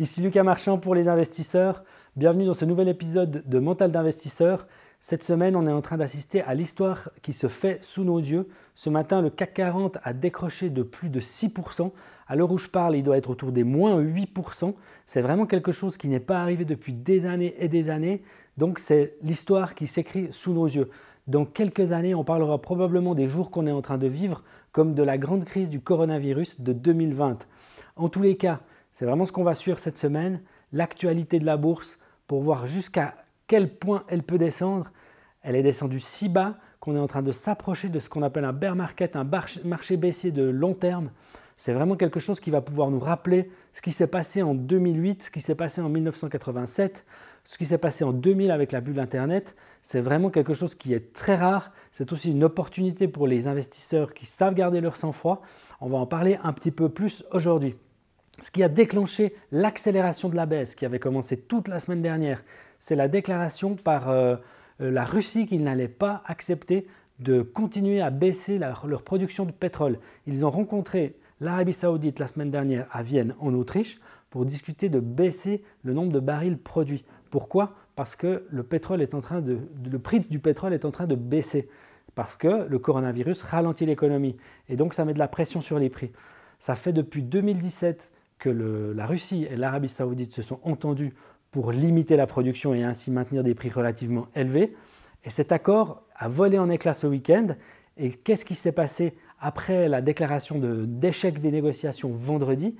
Ici Lucas Marchand pour les investisseurs. Bienvenue dans ce nouvel épisode de Mental d'investisseur. Cette semaine, on est en train d'assister à l'histoire qui se fait sous nos yeux. Ce matin, le CAC 40 a décroché de plus de 6%. À l'heure où je parle, il doit être autour des moins 8%. C'est vraiment quelque chose qui n'est pas arrivé depuis des années et des années. Donc c'est l'histoire qui s'écrit sous nos yeux. Dans quelques années, on parlera probablement des jours qu'on est en train de vivre comme de la grande crise du coronavirus de 2020. En tous les cas, c'est vraiment ce qu'on va suivre cette semaine, l'actualité de la bourse pour voir jusqu'à quel point elle peut descendre. Elle est descendue si bas qu'on est en train de s'approcher de ce qu'on appelle un bear market, un marché baissier de long terme. C'est vraiment quelque chose qui va pouvoir nous rappeler ce qui s'est passé en 2008, ce qui s'est passé en 1987, ce qui s'est passé en 2000 avec la bulle Internet. C'est vraiment quelque chose qui est très rare. C'est aussi une opportunité pour les investisseurs qui savent garder leur sang-froid. On va en parler un petit peu plus aujourd'hui. Ce qui a déclenché l'accélération de la baisse, qui avait commencé toute la semaine dernière, c'est la déclaration par euh, euh, la Russie qu'ils n'allaient pas accepter de continuer à baisser leur, production de pétrole. Ils ont rencontré l'Arabie saoudite la semaine dernière à Vienne, en Autriche, pour discuter de baisser le nombre de barils produits. Pourquoi? Parce que le, pétrole est en train de, le prix du pétrole est en train de baisser, parce que le coronavirus ralentit l'économie, et donc ça met de la pression sur les prix. Ça fait depuis 2017 que la Russie et l'Arabie saoudite se sont entendus pour limiter la production et ainsi maintenir des prix relativement élevés. Et cet accord a volé en éclats ce week-end. Et qu'est-ce qui s'est passé après la déclaration d'échec des négociations vendredi?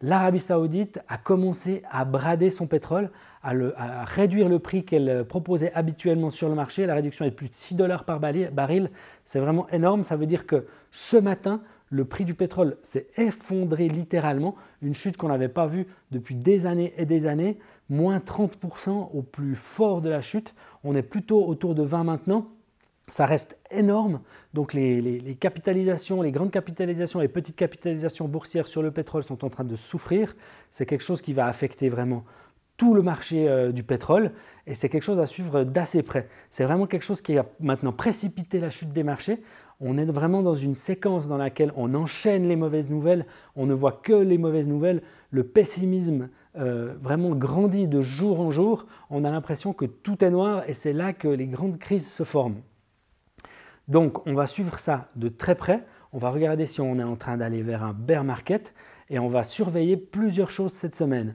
L'Arabie saoudite a commencé à brader son pétrole, à, à réduire le prix qu'elle proposait habituellement sur le marché. La réduction est de plus de 6 dollars par baril. C'est vraiment énorme. Ça veut dire que ce matin, le prix du pétrole s'est effondré littéralement, une chute qu'on n'avait pas vue depuis des années et des années, moins 30% au plus fort de la chute. On est plutôt autour de 20 maintenant. Ça reste énorme. Donc les, capitalisations, les grandes capitalisations et petites capitalisations boursières sur le pétrole sont en train de souffrir. C'est quelque chose qui va affecter vraiment tout le marché euh, du pétrole et c'est quelque chose à suivre d'assez près. C'est vraiment quelque chose qui a maintenant précipité la chute des marchés. On est vraiment dans une séquence dans laquelle on enchaîne les mauvaises nouvelles, on ne voit que les mauvaises nouvelles, le pessimisme euh, vraiment grandit de jour en jour, on a l'impression que tout est noir et c'est là que les grandes crises se forment. Donc on va suivre ça de très près, on va regarder si on est en train d'aller vers un bear market et on va surveiller plusieurs choses cette semaine.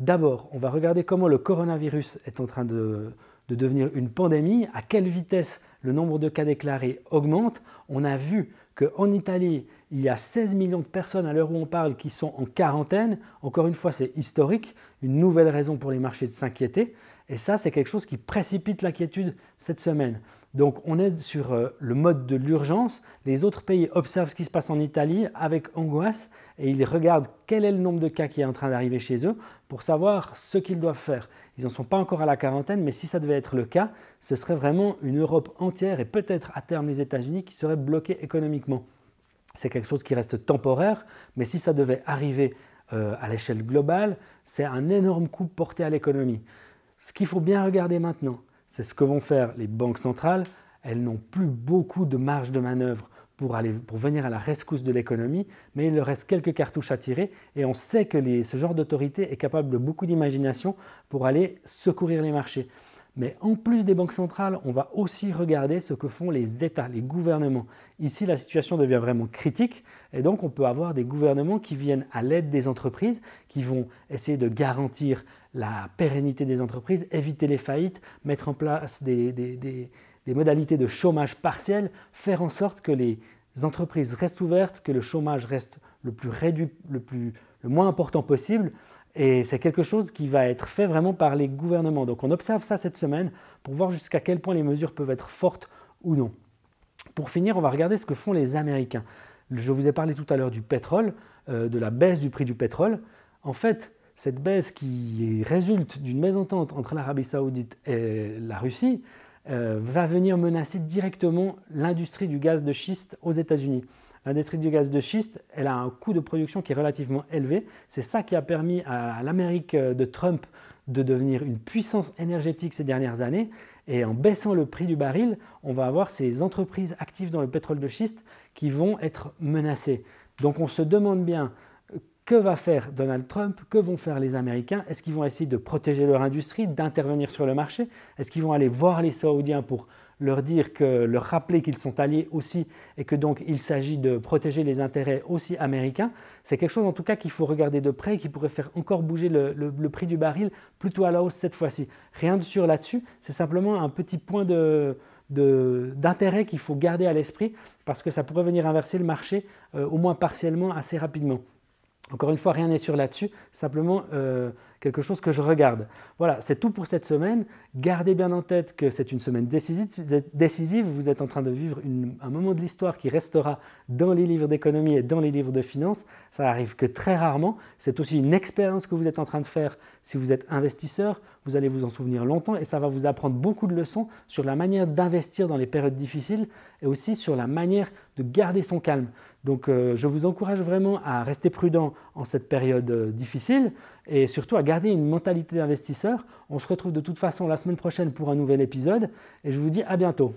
D'abord, on va regarder comment le coronavirus est en train de, de devenir une pandémie, à quelle vitesse le nombre de cas déclarés augmente. On a vu qu'en Italie, il y a 16 millions de personnes à l'heure où on parle qui sont en quarantaine. Encore une fois, c'est historique, une nouvelle raison pour les marchés de s'inquiéter. Et ça, c'est quelque chose qui précipite l'inquiétude cette semaine. Donc on est sur euh, le mode de l'urgence. Les autres pays observent ce qui se passe en Italie avec angoisse et ils regardent quel est le nombre de cas qui est en train d'arriver chez eux pour savoir ce qu'ils doivent faire. Ils n'en sont pas encore à la quarantaine, mais si ça devait être le cas, ce serait vraiment une Europe entière et peut-être à terme les États-Unis qui seraient bloqués économiquement. C'est quelque chose qui reste temporaire, mais si ça devait arriver euh, à l'échelle globale, c'est un énorme coup porté à l'économie. Ce qu'il faut bien regarder maintenant, c'est ce que vont faire les banques centrales. Elles n'ont plus beaucoup de marge de manœuvre pour, aller, pour venir à la rescousse de l'économie, mais il leur reste quelques cartouches à tirer et on sait que ce genre d'autorité est capable de beaucoup d'imagination pour aller secourir les marchés. Mais en plus des banques centrales, on va aussi regarder ce que font les États, les gouvernements. Ici, la situation devient vraiment critique et donc on peut avoir des gouvernements qui viennent à l'aide des entreprises, qui vont essayer de garantir la pérennité des entreprises, éviter les faillites, mettre en place des, modalités de chômage partiel, faire en sorte que les entreprises restent ouvertes, que le chômage reste le plus réduit, le, plus, le moins important possible. Et c'est quelque chose qui va être fait vraiment par les gouvernements. Donc on observe ça cette semaine pour voir jusqu'à quel point les mesures peuvent être fortes ou non. Pour finir, on va regarder ce que font les Américains. Je vous ai parlé tout à l'heure du pétrole, euh, de la baisse du prix du pétrole. En fait, cette baisse qui résulte d'une mésentente entre l'Arabie saoudite et la Russie, euh, va venir menacer directement l'industrie du gaz de schiste aux États-Unis. L'industrie du gaz de schiste, elle a un coût de production qui est relativement élevé. C'est ça qui a permis à l'Amérique de Trump de devenir une puissance énergétique ces dernières années. Et en baissant le prix du baril, on va avoir ces entreprises actives dans le pétrole de schiste qui vont être menacées. Donc on se demande bien que va faire Donald Trump? Que vont faire les Américains? Est-ce qu'ils vont essayer de protéger leur industrie, d'intervenir sur le marché? Est-ce qu'ils vont aller voir les Saoudiens pour leur dire que, leur rappeler qu'ils sont alliés aussi et que donc il s'agit de protéger les intérêts aussi américains? C'est quelque chose en tout cas qu'il faut regarder de près et qui pourrait faire encore bouger le, prix du baril plutôt à la hausse cette fois-ci. Rien de sûr là-dessus, c'est simplement un petit point d'intérêt qu'il faut garder à l'esprit parce que ça pourrait venir inverser le marché euh, au moins partiellement assez rapidement. Encore une fois, rien n'est sûr là-dessus, simplement euh, quelque chose que je regarde. Voilà, c'est tout pour cette semaine. Gardez bien en tête que c'est une semaine décisive. Vous êtes en train de vivre un moment de l'histoire qui restera dans les livres d'économie et dans les livres de finance. Ça arrive que très rarement. C'est aussi une expérience que vous êtes en train de faire si vous êtes investisseur. Vous allez vous en souvenir longtemps et ça va vous apprendre beaucoup de leçons sur la manière d'investir dans les périodes difficiles et aussi sur la manière de garder son calme. Donc euh, je vous encourage vraiment à rester prudent en cette période euh, difficile et surtout à garder une mentalité d'investisseur. On se retrouve de toute façon la semaine prochaine pour un nouvel épisode et je vous dis à bientôt.